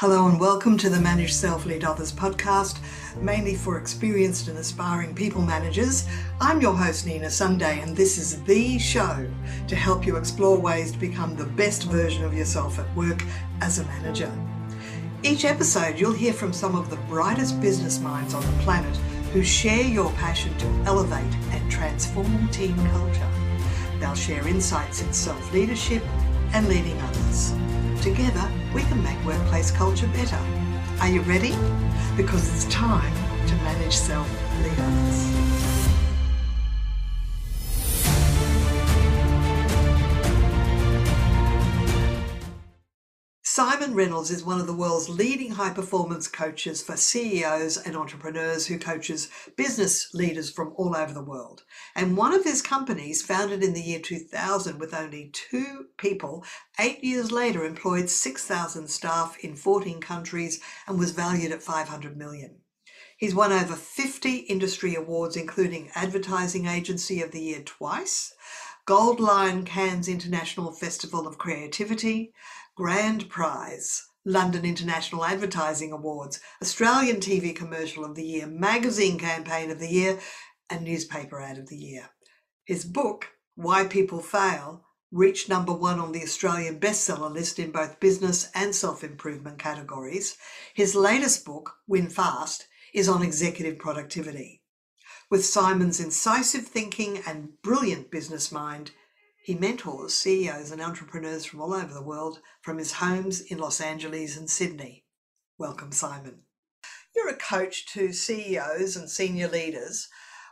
Hello and welcome to the Manage Self Lead Others podcast, mainly for experienced and aspiring people managers. I'm your host, Nina Sunday, and this is the show to help you explore ways to become the best version of yourself at work as a manager. Each episode, you'll hear from some of the brightest business minds on the planet who share your passion to elevate and transform team culture. They'll share insights in self leadership and leading others. Together, we can make workplace culture better. Are you ready? Because it's time to manage self lead others. Simon Reynolds is one of the world's leading high performance coaches for CEOs and entrepreneurs who coaches business leaders from all over the world. And one of his companies, founded in the year 2000 with only two people, eight years later employed 6,000 staff in 14 countries and was valued at 500 million. He's won over 50 industry awards, including Advertising Agency of the Year twice, Gold Lion Cannes International Festival of Creativity, Grand Prize, London International Advertising Awards, Australian TV Commercial of the Year, Magazine Campaign of the Year, and Newspaper Ad of the Year. His book, Why People Fail, reached number one on the Australian bestseller list in both business and self improvement categories. His latest book, Win Fast, is on executive productivity. With Simon's incisive thinking and brilliant business mind, he mentors CEOs and entrepreneurs from all over the world from his homes in Los Angeles and Sydney. Welcome, Simon. You're a coach to CEOs and senior leaders.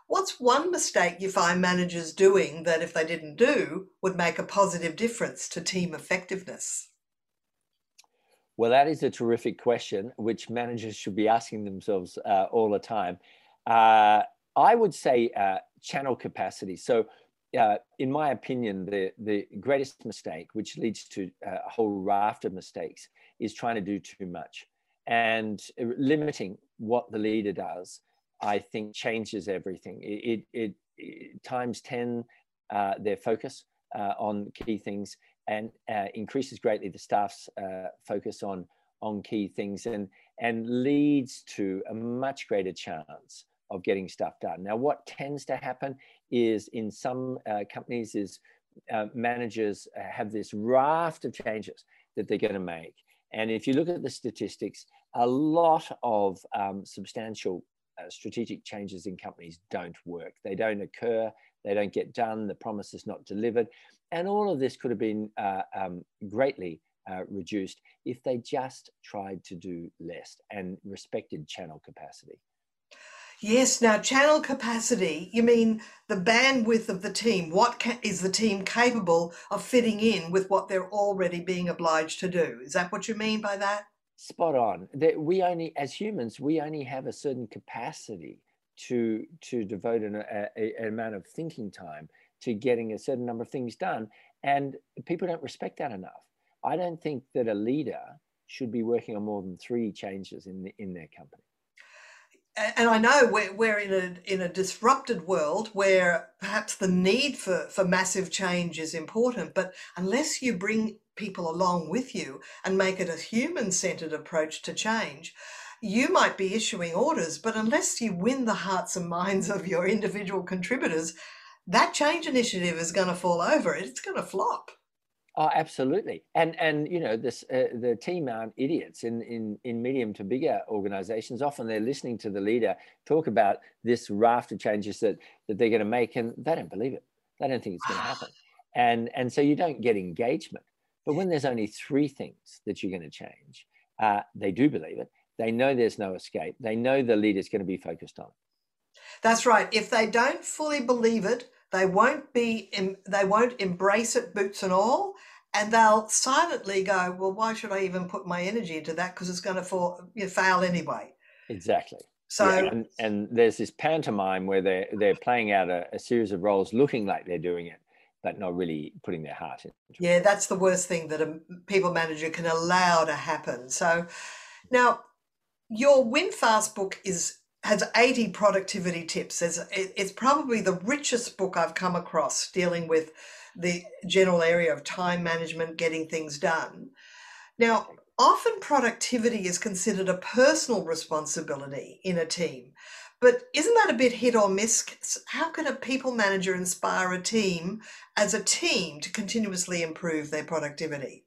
What's one mistake you find managers doing that, if they didn't do, would make a positive difference to team effectiveness? Well, that is a terrific question, which managers should be asking themselves uh, all the time. Uh, I would say uh, channel capacity. So, uh, in my opinion, the, the greatest mistake, which leads to uh, a whole raft of mistakes, is trying to do too much. And limiting what the leader does, I think, changes everything. It, it, it, times 10 uh, their focus uh, on key things and uh, increases greatly the staff's uh, focus on, on key things and, and leads to a much greater chance of getting stuff done. Now, what tends to happen is in some uh, companies is uh, managers have this raft of changes that they're going to make. And if you look at the statistics, a lot of um, substantial uh, strategic changes in companies don't work. They don't occur. They don't get done. The promise is not delivered. And all of this could have been uh, um, greatly uh, reduced if they just tried to do less and respected channel capacity. Yes. Now, channel capacity, you mean the bandwidth of the team. What ca- is the team capable of fitting in with what they're already being obliged to do? Is that what you mean by that? Spot on. That we only, as humans, we only have a certain capacity to to devote an, a, a, amount of thinking time to getting a certain number of things done, and people don't respect that enough. I don't think that a leader should be working on more than three changes in the, in their company and I know we're, we're in a in a disrupted world where perhaps the need for, for massive change is important, but unless you bring people along with you and make it a human centered approach to change, you might be issuing orders, but unless you win the hearts and minds of your individual contributors, that change initiative is going to fall over. It's going to flop. Oh, absolutely. And and you know this uh, the team aren't idiots in in in medium to bigger organizations. Often they're listening to the leader talk about this raft of changes that that they're going to make, and they don't believe it. They don't think it's going to happen. And and so you don't get engagement. But when there's only three things that you're going to change, uh, they do believe it. They know there's no escape. They know the leader's going to be focused on it. That's right. If they don't fully believe it, they won't be. They won't embrace it, boots and all and they'll silently go, "Well, why should I even put my energy into that? Because it's going to fall, you know, fail anyway." Exactly. So, yeah, and, and, there's this pantomime where they're they're playing out a, a, series of roles, looking like they're doing it, but not really putting their heart in. Yeah, that's the worst thing that a people manager can allow to happen. So, now your Win Fast book is has 80 productivity tips. It's, it's probably the richest book I've come across dealing with the general area of time management, getting things done. Now, Often productivity is considered a personal responsibility in a team. But isn't that a bit hit or miss? How can a people manager inspire a team as a team to continuously improve their productivity?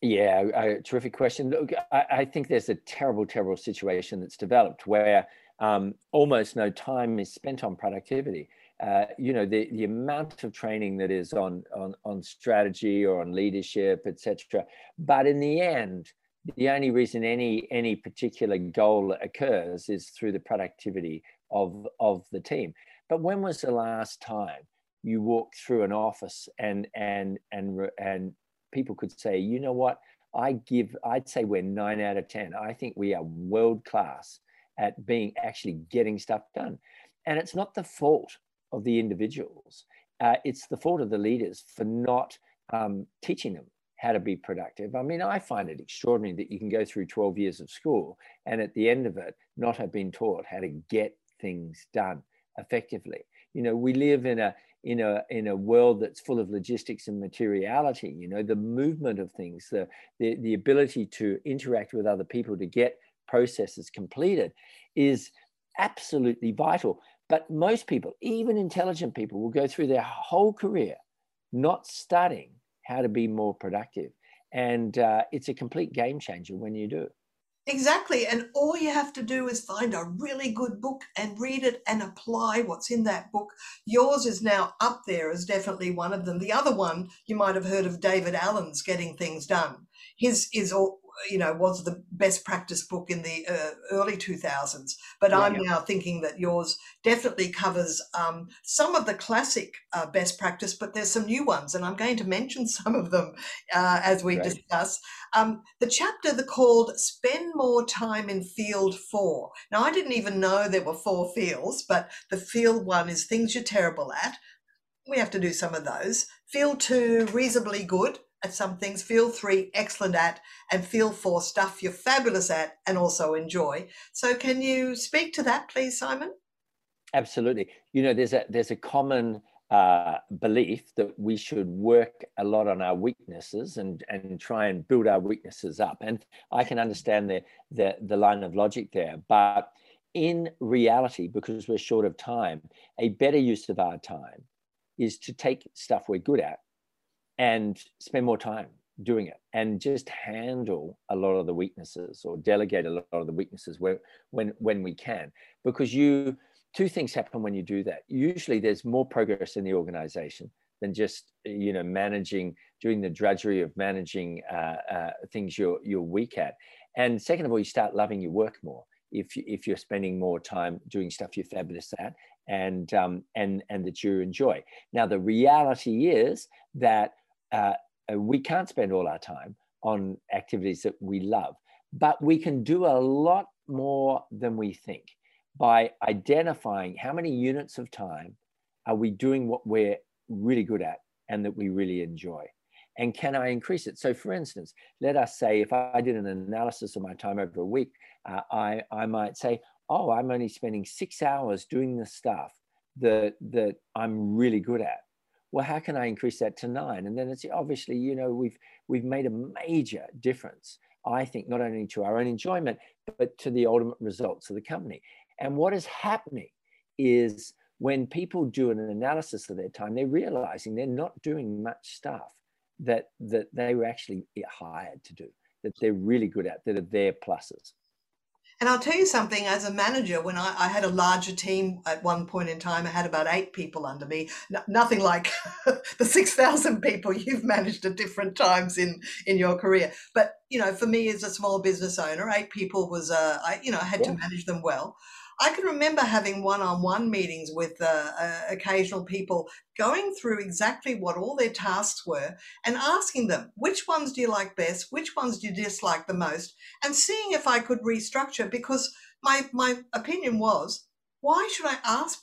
Yeah, a, terrific question. Look, I, I, think there's a terrible, terrible situation that's developed where um, almost no time is spent on productivity. Uh, you know, the, the amount of training that is on, on, on strategy or on leadership, etc. But in the end, the only reason any any particular goal occurs is through the productivity of of the team. But when was the last time you walked through an office and and and and people could say you know what? I give i'd say we're 9 out of 10 i think we are world class at being actually getting stuff done. And it's not the fault of the individuals uh, it's the fault of the leaders for not um, teaching them how to be productive. I mean, I find it extraordinary that you can go through 12 years of school and at the end of it, not have been taught how to get things done effectively. You know, we live in a in a in a world that's full of logistics and materiality. You know, the movement of things, the the, the ability to interact with other people to get processes completed is absolutely vital. But most people, even intelligent people, will go through their whole career not studying how to be more productive. And uh, it's a complete game changer when you do. Exactly. And all you have to do is find a really good book and read it and apply what's in that book. Yours is now up there as definitely one of them. The other one, you might have heard of David Allen's Getting Things Done. His is all, you know, was the best practice book in the uh, early 2000s. But yeah, I'm yeah. now thinking that yours definitely covers um, some of the classic uh, best practice, but there's some new ones, and I'm going to mention some of them uh, as we right. discuss. Um, the chapter the called "Spend More Time in Field 4. Now, I didn't even know there were four fields, but the field one is things you're terrible at. We have to do some of those. Field two, reasonably good at some things, feel three, excellent at, and feel four, stuff you're fabulous at and also enjoy. So can you speak to that, please, Simon? Absolutely. You know, there's a there's a common uh, belief that we should work a lot on our weaknesses and and try and build our weaknesses up. And I can understand the the, the line of logic there, but in reality, because we're short of time, a better use of our time is to take stuff we're good at and spend more time doing it and just handle a lot of the weaknesses or delegate a lot of the weaknesses where, when when we can. Because you two things happen when you do that. Usually there's more progress in the organization than just you know managing doing the drudgery of managing uh, uh, things you're you're weak at. And second of all you start loving your work more if you, if you're spending more time doing stuff you're fabulous at and um, and and that you enjoy. Now the reality is that uh, uh, we can't spend all our time on activities that we love, but we can do a lot more than we think by identifying how many units of time are we doing what we're really good at and that we really enjoy. And can I increase it? So, for instance, let us say if I did an analysis of my time over a week, uh, I, I might say, oh, I'm only spending six hours doing the stuff that, that I'm really good at well, how can I increase that to nine? And then it's obviously, you know, we've we've made a major difference, I think, not only to our own enjoyment, but to the ultimate results of the company. And what is happening is when people do an analysis of their time, they're realizing they're not doing much stuff that that they were actually hired to do, that they're really good at, that are their pluses. And I'll tell you something, as a manager, when I, I, had a larger team at one point in time, I had about eight people under me, N- nothing like the 6,000 people you've managed at different times in, in your career. But, you know, for me as a small business owner, eight people was, uh, I, you know, I had yeah. to manage them well. I can remember having one on one meetings with uh, uh, occasional people going through exactly what all their tasks were and asking them, which ones do you like best? Which ones do you dislike the most? And seeing if I could restructure because my, my opinion was, why should I ask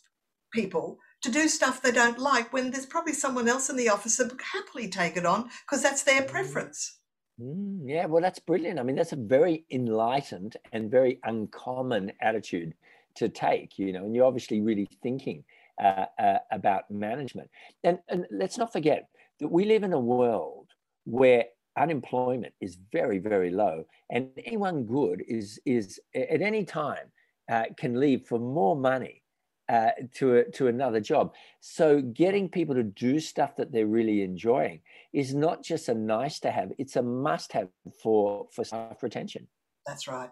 people to do stuff they don't like when there's probably someone else in the office that would happily take it on because that's their mm. preference? Mm, yeah, well, that's brilliant. I mean, that's a very enlightened and very uncommon attitude to take, you know, and you're obviously really thinking uh, uh, about management. And, and let's not forget that we live in a world where unemployment is very, very low, and anyone good is is at any time uh, can leave for more money uh, to a, to another job. So getting people to do stuff that they're really enjoying is not just a nice to have; it's a must have for for staff retention. That's right.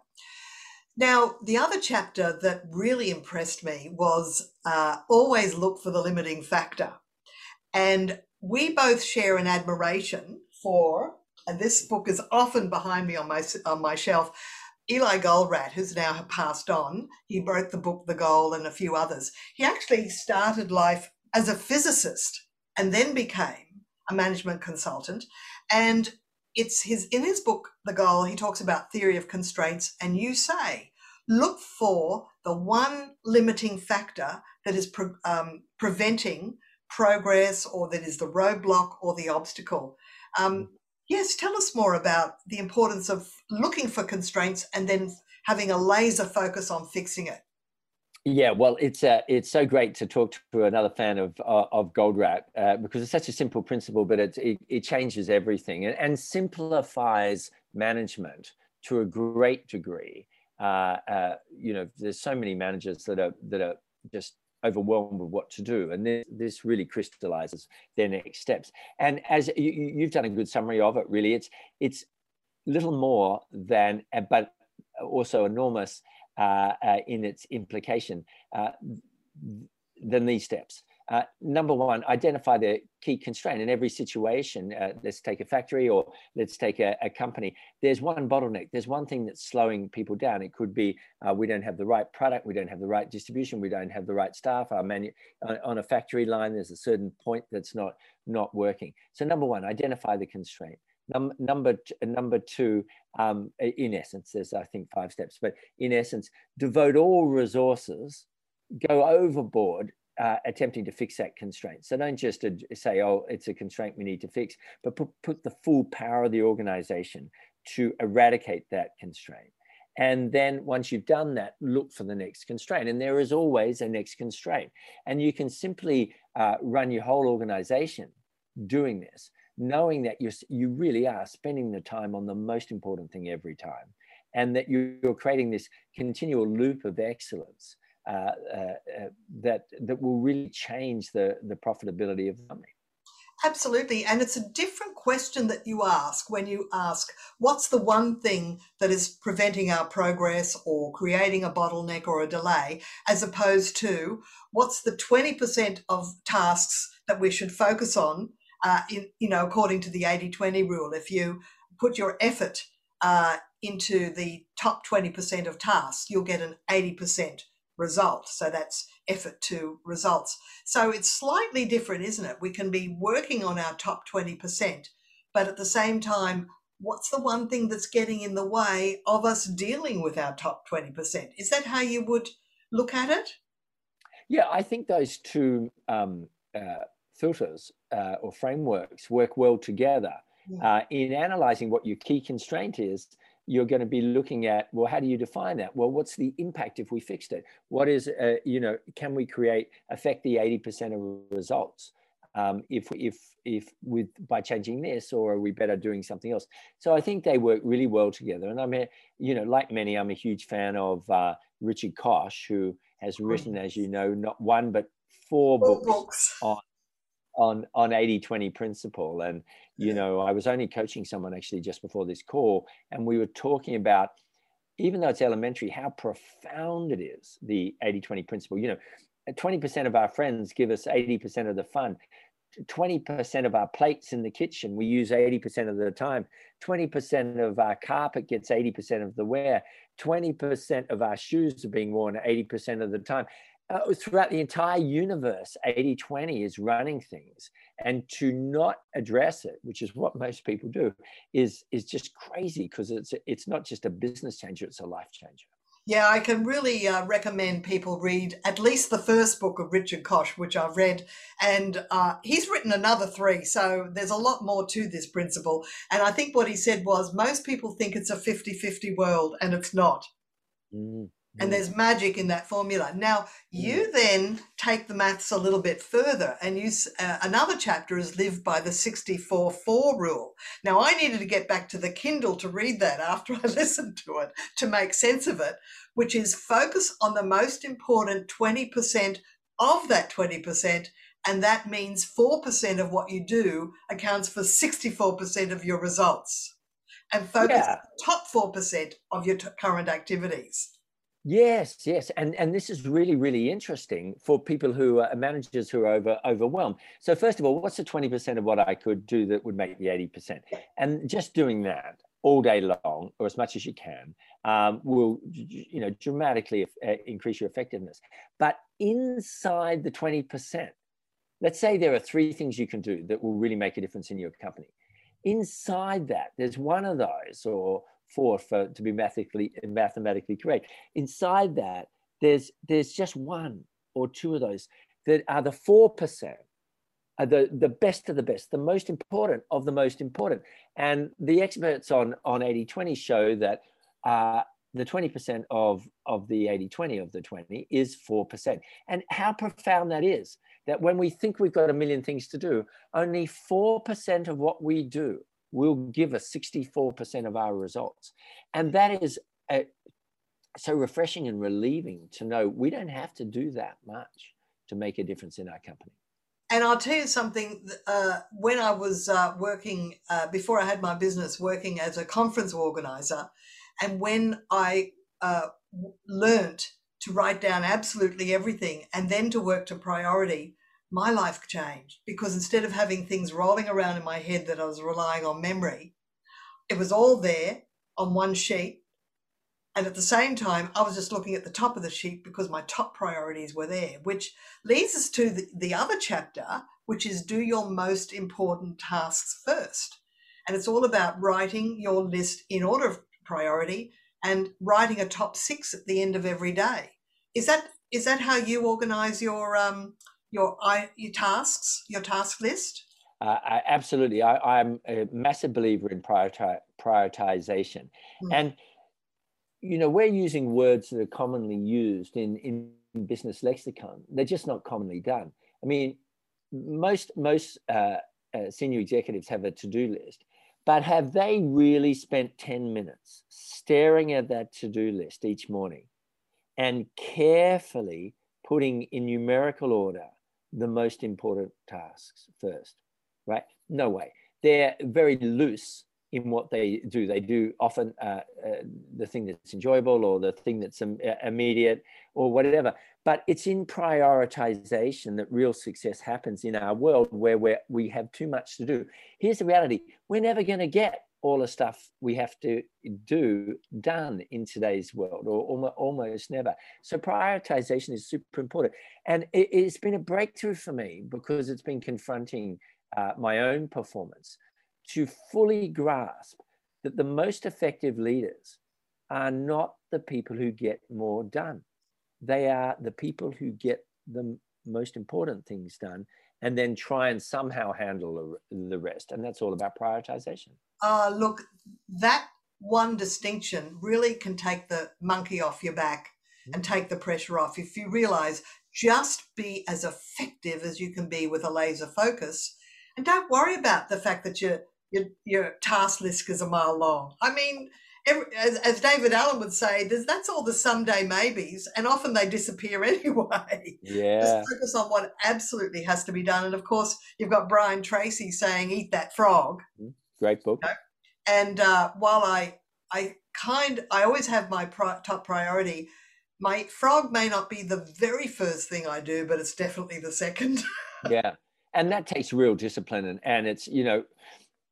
Now, the other chapter that really impressed me was uh, always look for the limiting factor. And we both share an admiration for, and this book is often behind me on my, on my shelf, Eli Goldratt, who's now passed on. He wrote the book The Goal and a few others. He actually started life as a physicist and then became a management consultant. And it's his in his book The Goal, he talks about theory of constraints, and you say look for the one limiting factor that is pre- um, preventing progress or that is the roadblock or the obstacle. Um, mm. yes, tell us more about the importance of looking for constraints and then having a laser focus on fixing it. Yeah, well, it's uh, it's so great to talk to another fan of uh, of Goldratt uh, because it's such a simple principle, but it it, it changes everything and, and, simplifies management to a great degree. Uh, uh, you know, there's so many managers that are that are just overwhelmed with what to do and this, this really crystallizes their next steps and as you, you've done a good summary of it really it's it's little more than but also enormous in its implication uh, than these steps uh, number one, identify the key constraint in every situation. Uh, let's take a factory or let's take a, a, company. There's one bottleneck. There's one thing that's slowing people down. It could be uh, we don't have the right product, we don't have the right distribution, we don't have the right staff. Our manu- on a factory line, there's a certain point that's not not working. So number one, identify the constraint. Num- number t- number two, um, in essence, there's I think five steps, but in essence, devote all resources, go overboard uh, attempting to fix that constraint. So don't just say, oh, it's a constraint we need to fix, but put, put the full power of the organization to eradicate that constraint. And then once you've done that, look for the next constraint. And there is always a next constraint. And you can simply uh, run your whole organization doing this, knowing that you're, you really are spending the time on the most important thing every time. And that you're creating this continual loop of excellence uh, uh, uh, that that will really change the the profitability of the company. Absolutely. And it's a different question that you ask when you ask, what's the one thing that is preventing our progress or creating a bottleneck or a delay, as opposed to what's the 20% of tasks that we should focus on, uh, in, you know, according to the 80 20 rule. If you put your effort uh, into the top 20% of tasks, you'll get an 80% result. So that's effort to results. So it's slightly different, isn't it? We can be working on our top 20%, but at the same time, what's the one thing that's getting in the way of us dealing with our top 20%? Is that how you would look at it? Yeah, I think those two um, uh, filters uh, or frameworks work well together. Yeah. Uh, in analyzing what your key constraint is, you're going to be looking at well how do you define that? Well what's the impact if we fixed it? What is uh, you know can we create affect the 80% of results um, if if if with by changing this or are we better doing something else? So i think they work really well together and i'm a, you know like many i'm a huge fan of uh, richard koch who has written as you know not one but four, four books, books, on on on 80 20 principle. And you know i was only coaching someone actually just before this call and we were talking about even though it's elementary how profound it is the 80 20 principle. You know 20% of our friends give us 80% of the fun. 20% of our plates in the kitchen we use 80% of the time. 20% of our carpet gets 80% of the wear. 20% of our shoes are being worn 80% of the time uh, throughout the entire universe, 80 20 is running things. And to not address it, which is what most people do, is, is just crazy because it's, it's not just a business changer, it's a life changer. Yeah, I can really uh, recommend people read at least the first book of Richard Koch, which I've read. And uh, he's written another three. So there's a lot more to this principle. And I think what he said was most people think it's a 50 50 world, and it's not. Mm. And there's magic in that formula. Now you then take the maths a little bit further, and you uh, another chapter is live by the 64-4 rule. Now I needed to get back to the Kindle to read that after I listened to it to make sense of it, which is focus on the most important 20% of that 20%. And that means 4% of what you do accounts for 64% of your results. And focus yeah. top 4% of your t- current activities. Yes, yes, and and this is really really interesting for people who are managers who are over overwhelmed. So first of all, what's the twenty percent of what I could do that would make the eighty percent? And just doing that all day long, or as much as you can, um, will you know dramatically uh, increase your effectiveness. But inside the twenty percent, let's say there are three things you can do that will really make a difference in your company. Inside that, there's one of those, or for to be mathematically mathematically correct. Inside that, there's there's just one or two of those that are the four percent, the the best of the best, the most important of the most important. And the experts on on 80-20 show that uh, the 20% of, of the 80-20 of the 20 is 4%. And how profound that is, that when we think we've got a million things to do, only 4% of what we do will give us 64% of our results. And that is a, so refreshing and relieving to know we don't have to do that much to make a difference in our company. And I'll tell you something. Uh, when I was uh, working uh, before I had my business, working as a conference organizer, and when I uh, learned to write down absolutely everything and then to work to priority, my life changed because instead of having things rolling around in my head that I was relying on memory, it was all there on one sheet. And at the same time, I was just looking at the top of the sheet because my top priorities were there, which leads us to the, the other chapter, which is do your most important tasks first. And it's all about writing your list in order of priority and writing a top six at the end of every day. Is that is that how you organize your um, your your tasks, your task list? Uh, I, absolutely. I, am a massive believer in prioriti- prioritization. Mm. And, you know, we're using words that are commonly used in, in business lexicon. They're just not commonly done. I mean, most, most uh, uh, senior executives have a to-do list, but have they really spent 10 minutes staring at that to-do list each morning and carefully putting in numerical order the most important tasks first, right? No way. They're very loose in what they do. They do often uh, uh, the thing that's enjoyable or the thing that's Im- uh, immediate or whatever. But it's in prioritization that real success happens in our world where we we have too much to do. Here's the reality we're never going to get all the stuff we have to do done in today's world or almost, never. So prioritization is super important. And it, has been a breakthrough for me because it's been confronting uh, my own performance to fully grasp that the most effective leaders are not the people who get more done. They are the people who get the most important things done and then try and somehow handle the rest and that's all about prioritization uh, look, that one distinction really can take the monkey off your back and take the pressure off. If you realize just be as effective as you can be with a laser focus, and don't worry about the fact that your your, your task list is a mile long. I mean, every, as, as, David Allen would say, that's all the someday maybes, and often they disappear anyway. Yeah. Just focus on what absolutely has to be done. And of course, you've got Brian Tracy saying, "Eat that frog." Mm-hmm. Great book. And uh, while I, I kind, I always have my pro- top priority. My frog may not be the very first thing I do, but it's definitely the second. yeah, and that takes real discipline, and, and it's you know,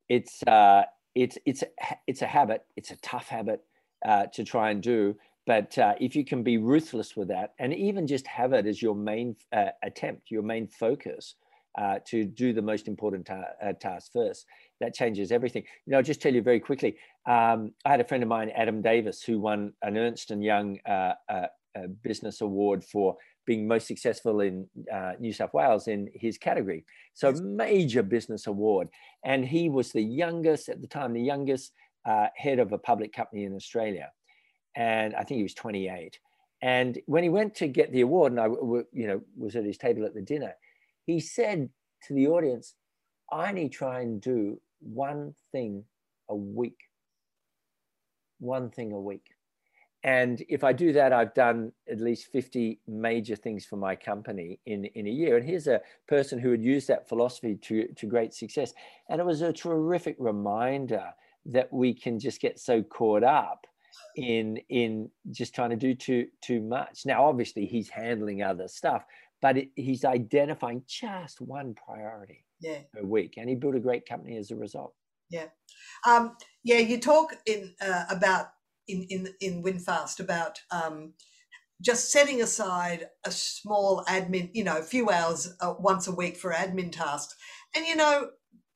it's uh, it's it's it's a habit. It's a tough habit uh, to try and do. But uh, if you can be ruthless with that, and even just have it as your main uh, attempt, your main focus, uh, to do the most important ta- uh, task first. That changes everything. You know, I'll just tell you very quickly. Um, I had a friend of mine, Adam Davis, who won an Ernst and Young uh, Business Award for being most successful in uh, New South Wales in his category. So major business award, and he was the youngest at the time, the youngest head of a public company in Australia, and I think he was 28 And when he went to get the award, and I, you know, was at his table at the dinner, he said to the audience, "I only try and do one thing a week. One thing a week." And if I do that, I've done at least 50 major things for my company in, in a year. And here's a person who had used that philosophy to, to great success. And it was a terrific reminder that we can just get so caught up in in just trying to do too too much. Now, obviously, he's handling other stuff, but it, he's identifying just one priority yeah. a week, and he built a great company as a result. Yeah, um, yeah. You talk in uh, about in in in Win Fast about um, just setting aside a small admin, you know, a few hours uh, once a week for admin tasks, and you know,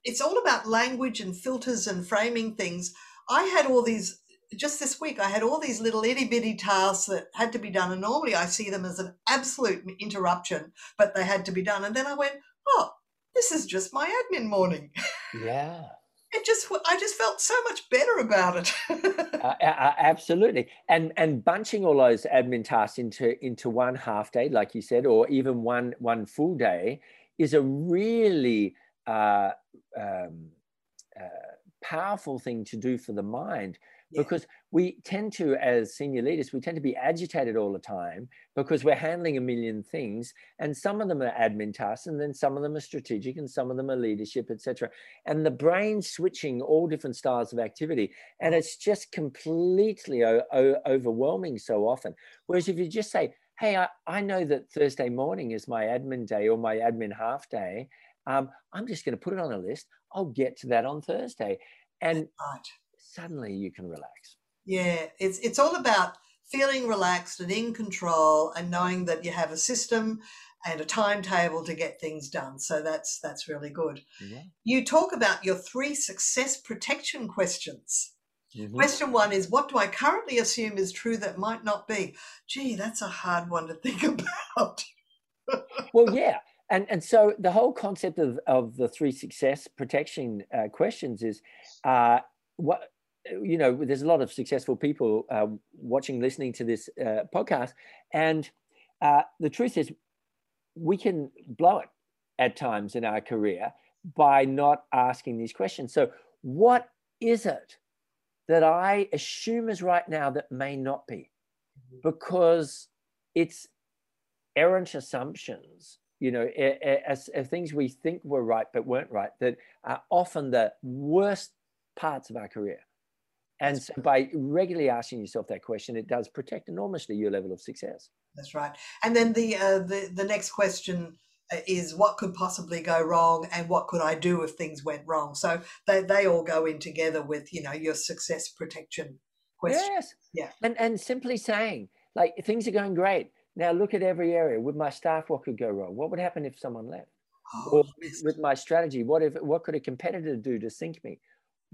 it's all about language and filters and framing things. I had all these just this week, I had all these little itty bitty tasks that had to be done. And normally I see them as an absolute interruption, but they had to be done. And then I went, oh, this is just my admin morning. Yeah. It just, I just felt so much better about it. uh, uh, absolutely, and and bunching all those admin tasks into into one half day, like you said, or even one one full day, is a really uh, um, uh, powerful thing to do for the mind because we tend to, as senior leaders, we tend to be agitated all the time because we're handling a million things, and some of them are admin tasks, and then some of them are strategic, and some of them are leadership, etc. And the brain switching all different styles of activity, and it's just completely o- o- overwhelming so often. Whereas if you just say, "Hey, I, I know that Thursday morning is my admin day or my admin half day," um, I'm just going to put it on a list. I'll get to that on Thursday. And right suddenly you can relax. Yeah, it's it's all about feeling relaxed and in control and knowing that you have a system and a timetable to get things done. So that's that's really good. Yeah. You talk about your three success protection questions. Mm-hmm. Question one is What do I currently assume is true that might not be? Gee, that's a hard one to think about. well, yeah. And, and so the whole concept of, of the three success protection uh, questions is uh, what you know, there's a lot of successful people uh, watching, listening to this uh, podcast, and uh, the truth is, we can blow it at times in our career by not asking these questions. So, what is it that I assume is right now that may not be? Mm-hmm. Because it's errant assumptions, you know, as, as things we think were right but weren't right, that are often the worst parts of our career. And so by regularly asking yourself that question, it does protect enormously your level of success. That's right. And then the uh, the, the next question uh, is what could possibly go wrong and what could I do if things went wrong? So they, they all go in together with, you know, your success protection question. Yes. Yeah. And, and simply saying, like, things are going great. Now look at every area. With my staff, what could go wrong? What would happen if someone left? Oh, or with, with my strategy, what if what could a competitor do to sink me?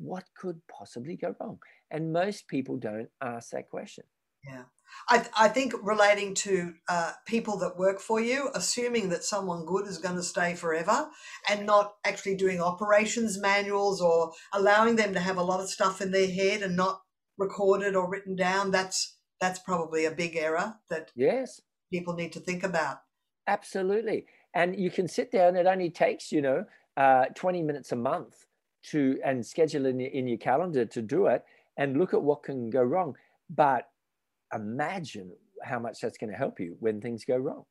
What could possibly go wrong? And most people don't ask that question. Yeah. I, I think relating to uh, people that work for you, assuming that someone good is going to stay forever and not actually doing operations manuals or allowing them to have a lot of stuff in their head and not recorded or written down, that's that's probably a big error that yes people need to think about. Absolutely. And you can sit down, it only takes, you know, uh, 20 minutes a month to and schedule in your, in your calendar to do it and look at what can go wrong. But imagine how much that's going to help you when things go wrong.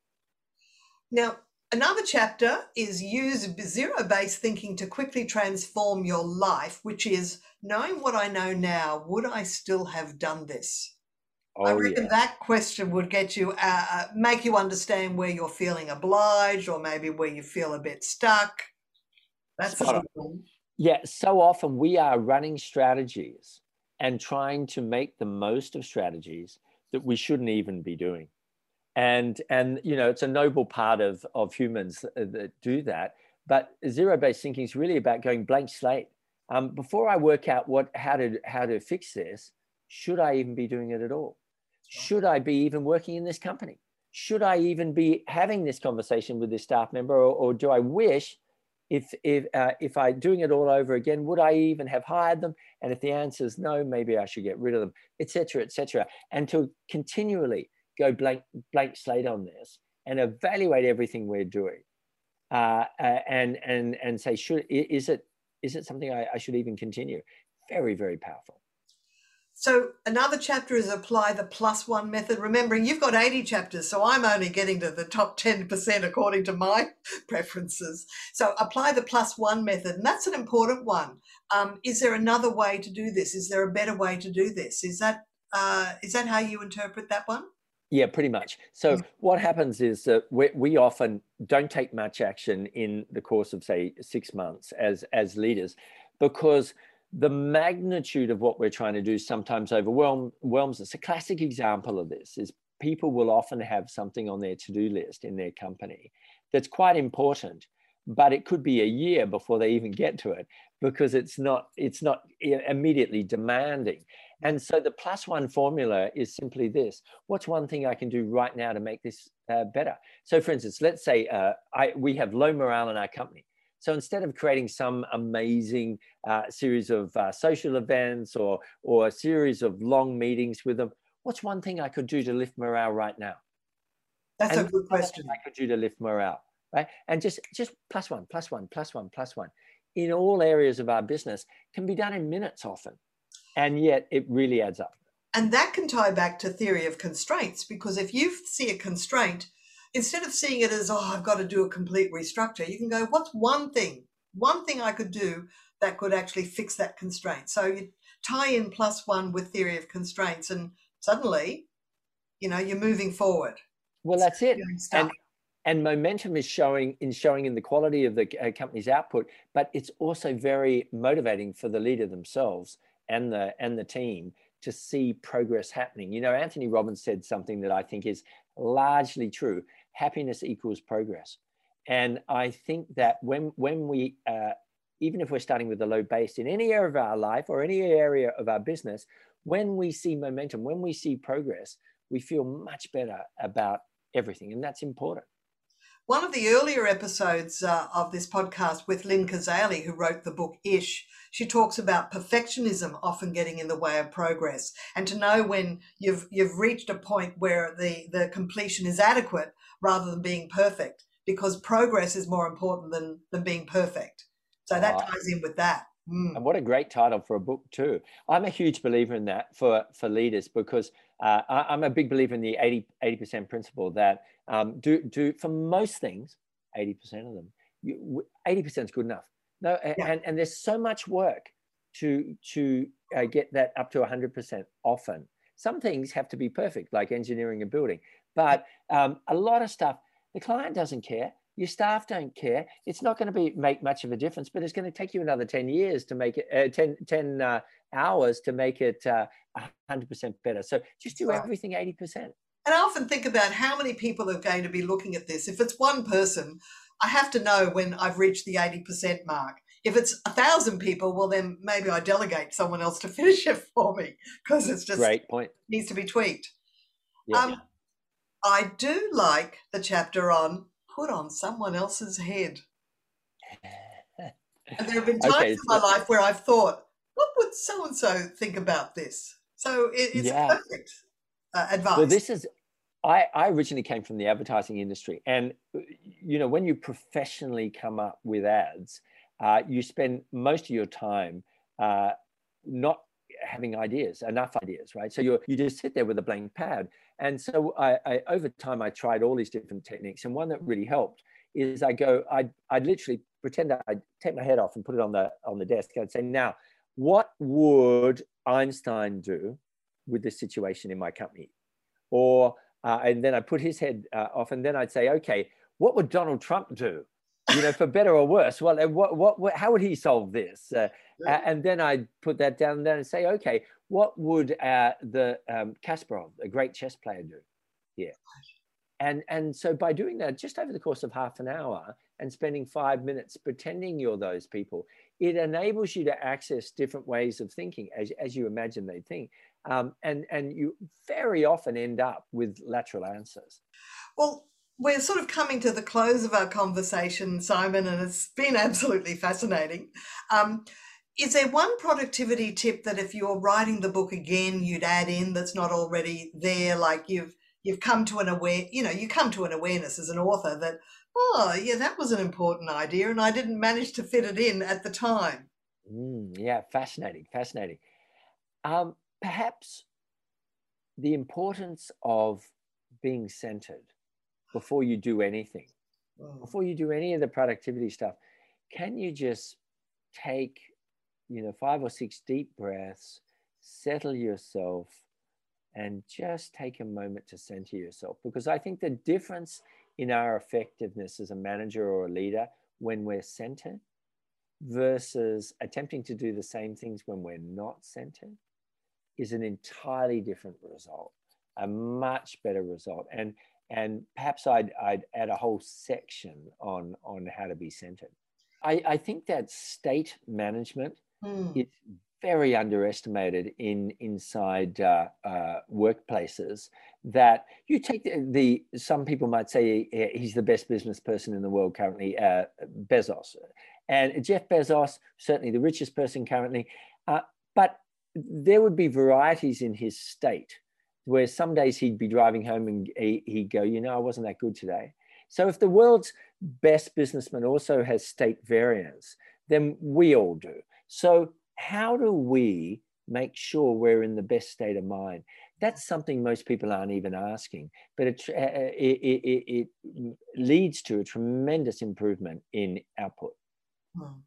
Now, another chapter is use zero based thinking to quickly transform your life, which is knowing what I know now, would I still have done this? Oh, I reckon yeah. that question would get you, uh, uh make you understand where you're feeling obliged or maybe where you feel a bit stuck. That's a one. Yeah, so often we are running strategies and trying to make the most of strategies that we shouldn't even be doing. And, and you know, it's a noble part of, of humans that do that. But zero-based thinking is really about going blank slate. Um, before I work out what, how, to, how to fix this, should I even be doing it at all? Should I be even working in this company? Should I even be having this conversation with this staff member? Or, or do I wish if if uh, if I doing it all over again, would I even have hired them? And if the answer is no, maybe I should get rid of them, etc., etc. And to continually go blank blank slate on this and evaluate everything we're doing uh, uh, and and and say should is it is it something I, I should even continue very very powerful so another chapter is apply the plus one method. Remembering you've got 80 chapters, so I'm only getting to the top 10% according to my preferences. So apply the plus one method, and that's an important one. Um, is there another way to do this? Is there a better way to do this? Is that uh, is that how you interpret that one? Yeah, pretty much. So mm. what happens is that we, we often don't take much action in the course of say six months as as leaders because the magnitude of what we're trying to do sometimes overwhelms us. A classic example of this is people will often have something on their to-do list in their company that's quite important, but it could be a year before they even get to it because it's not it's not immediately demanding. And so the plus one formula is simply this: What's one thing I can do right now to make this uh, better? So, for instance, let's say uh, I, we have low morale in our company. So instead of creating some amazing uh, series of uh, social events or, or a series of long meetings with them, what's one thing I could do to lift morale right now? That's and a good question. I could do to lift morale, right? And just just plus one, plus one, plus one, plus one, in all areas of our business can be done in minutes often, and yet it really adds up. And that can tie back to theory of constraints because if you see a constraint instead of seeing it as, oh, I've got to do a complete restructure, you can go, what's one thing, one thing I could do that could actually fix that constraint? So you tie in plus one with theory of constraints, and suddenly, you know, you're moving forward. Well, that's it. And, and momentum is showing in showing in the quality of the uh, company's output, but it's also very motivating for the leader themselves and the and the team to see progress happening. You know, Anthony Robbins said something that I think is largely true happiness equals progress. And I think that when, when we, uh, even if we're starting with a low base in any area of our life or any area of our business, when we see momentum, when we see progress, we feel much better about everything. And that's important. One of the earlier episodes uh, of this podcast with Lynne Cazaly, who wrote the book Ish, she talks about perfectionism often getting in the way of progress, and to know when you've you've reached a point where the the completion is adequate rather than being perfect, because progress is more important than than being perfect. So that ties in with that. Mm. And what a great title for a book too. I'm a huge believer in that for for leaders because uh, I, am a big believer in the 80 percent principle that um, do do for most things, 80 percent of them, 80 percent is good enough. No, yeah. and and there's so much work to to uh, get that up to 100 percent. Often, some things have to be perfect, like engineering a building, but um, a lot of stuff the client doesn't care your staff don't care. It's not going to be make much of a difference, but it's going to take you another 10 years to make it, uh, 10, 10 uh, hours to make it uh, 100% better. So just do everything 80%. And I often think about how many people are going to be looking at this. If it's one person, I have to know when I've reached the 80% mark. If it's a thousand people, well, then maybe I delegate someone else to finish it for me because it's just great point. Needs to be tweaked. Yeah. Um, I do like the chapter on put on someone else's head. and there have been times okay, in my life where I've thought, what would so and so think about this? So it, it's yeah. perfect uh, advice. Well, this is. I, I originally came from the advertising industry, and you know when you professionally come up with ads, uh, you spend most of your time uh, not having ideas, enough ideas, right? So you you just sit there with a blank pad. And so I, I, over time I tried all these different techniques, and one that really helped is I go I I literally pretend I'd take my head off and put it on the on the desk. I'd say, now, what would Einstein do with this situation in my company? Or uh, and then I put his head uh, off, and then I'd say, okay, what would Donald Trump do? You know, for better or worse. Well, what, what, what how would he solve this? Uh, yeah. and then I'd put that down there and say, okay, what would uh, the um, Kasparov, a great chess player, do here? And, and so by doing that, just over the course of half an hour and spending five minutes pretending you're those people, it enables you to access different ways of thinking as, as you imagine they think. Um, and, and you very often end up with lateral answers. Well, we're sort of coming to the close of our conversation, Simon, and it's been absolutely fascinating. Um, is there one productivity tip that if you're writing the book again, you'd add in that's not already there? Like you've you've come to an aware, you know, you come to an awareness as an author that, oh, yeah, that was an important idea and I didn't manage to fit it in at the time. Mm, yeah, fascinating, fascinating. Um, perhaps the importance of being centered before you do anything, mm. before you do any of the productivity stuff, can you just take, you know, five or six deep breaths, settle yourself, and just take a moment to center yourself? Because I think the difference in our effectiveness as a manager or a leader when we're centered versus attempting to do the same things when we're not centered is an entirely different result, a much better result. And and perhaps I'd, I'd add a whole section on on how to be centered. I, I think that state management mm. is very underestimated in inside uh, uh, workplaces. That you take the, the, some people might say he's the best business person in the world currently, uh, Bezos, and Jeff Bezos certainly the richest person currently, uh, but there would be varieties in his state where some days he'd be driving home and he'd go, you know, I wasn't that good today. So if the world's best businessman also has state variance, then we all do. So how do we make sure we're in the best state of mind? That's something most people aren't even asking, but it, uh, uh, it, it, it leads to a tremendous improvement in output. Hmm.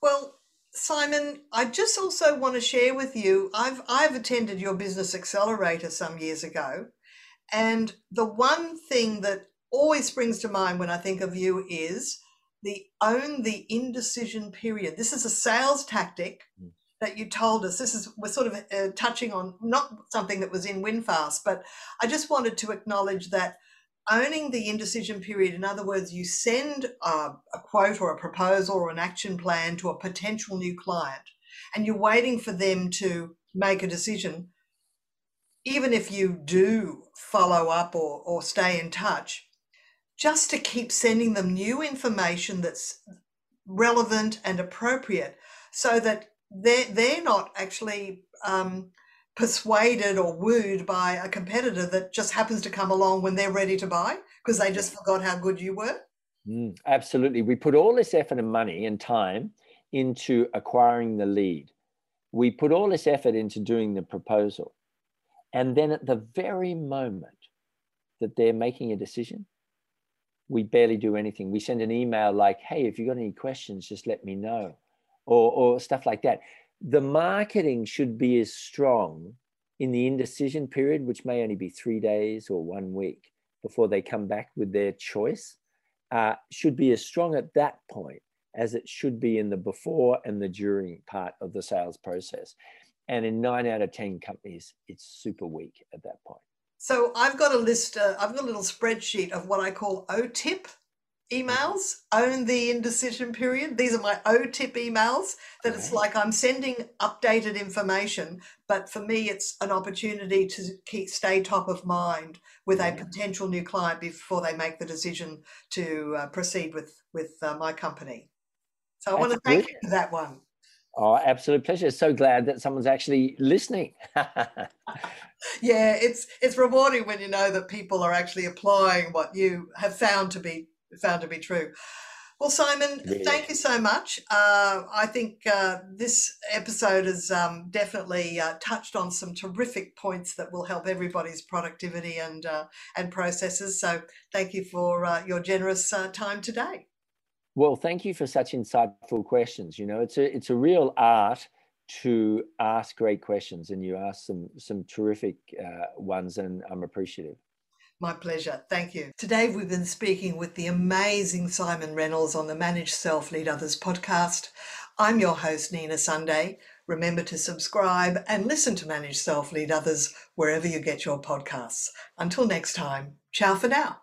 Well, Simon, I just also want to share with you. I've I've attended your business accelerator some years ago, and the one thing that always springs to mind when I think of you is the own the indecision period. This is a sales tactic mm. that you told us. This is we're sort of uh, touching on not something that was in Win Fast, but I just wanted to acknowledge that owning the indecision period, in other words, you send a, a, quote or a proposal or an action plan to a potential new client and you're waiting for them to make a decision, even if you do follow up or, or stay in touch, just to keep sending them new information that's relevant and appropriate so that they're, they're not actually um, persuaded or wooed by a competitor that just happens to come along when they're ready to buy because they just forgot how good you were? Mm, absolutely. We put all this effort and money and time into acquiring the lead. We put all this effort into doing the proposal. And then at the very moment that they're making a decision, we barely do anything. We send an email like, hey, if you've got any questions, just let me know, or, or stuff like that the marketing should be as strong in the indecision period, which may only be three days or one week before they come back with their choice, uh, should be as strong at that point as it should be in the before and the during part of the sales process. And in nine out of 10 companies, it's super weak at that point. So I've got a list, uh, I've got a little spreadsheet of what I call OTIP emails own the indecision period these are my o tip emails that it's like i'm sending updated information but for me it's an opportunity to keep stay top of mind with a potential new client before they make the decision to uh, proceed with with uh, my company so i That's want to thank brilliant. you for that one Oh, absolute pleasure. So glad that someone's actually listening. yeah, it's it's rewarding when you know that people are actually applying what you have found to be found to be true. Well, Simon, yeah. thank you so much. Uh, I think uh, this episode has um, definitely uh, touched on some terrific points that will help everybody's productivity and uh, and processes. So, thank you for uh, your generous uh, time today. Well, thank you for such insightful questions. You know, it's a it's a real art to ask great questions, and you ask some some terrific ones, and I'm appreciative. My pleasure. Thank you. Today we've been speaking with the amazing Simon Reynolds on the Manage Self Lead Others podcast. I'm your host, Nina Sunday. Remember to subscribe and listen to Manage Self Lead Others wherever you get your podcasts. Until next time, ciao for now.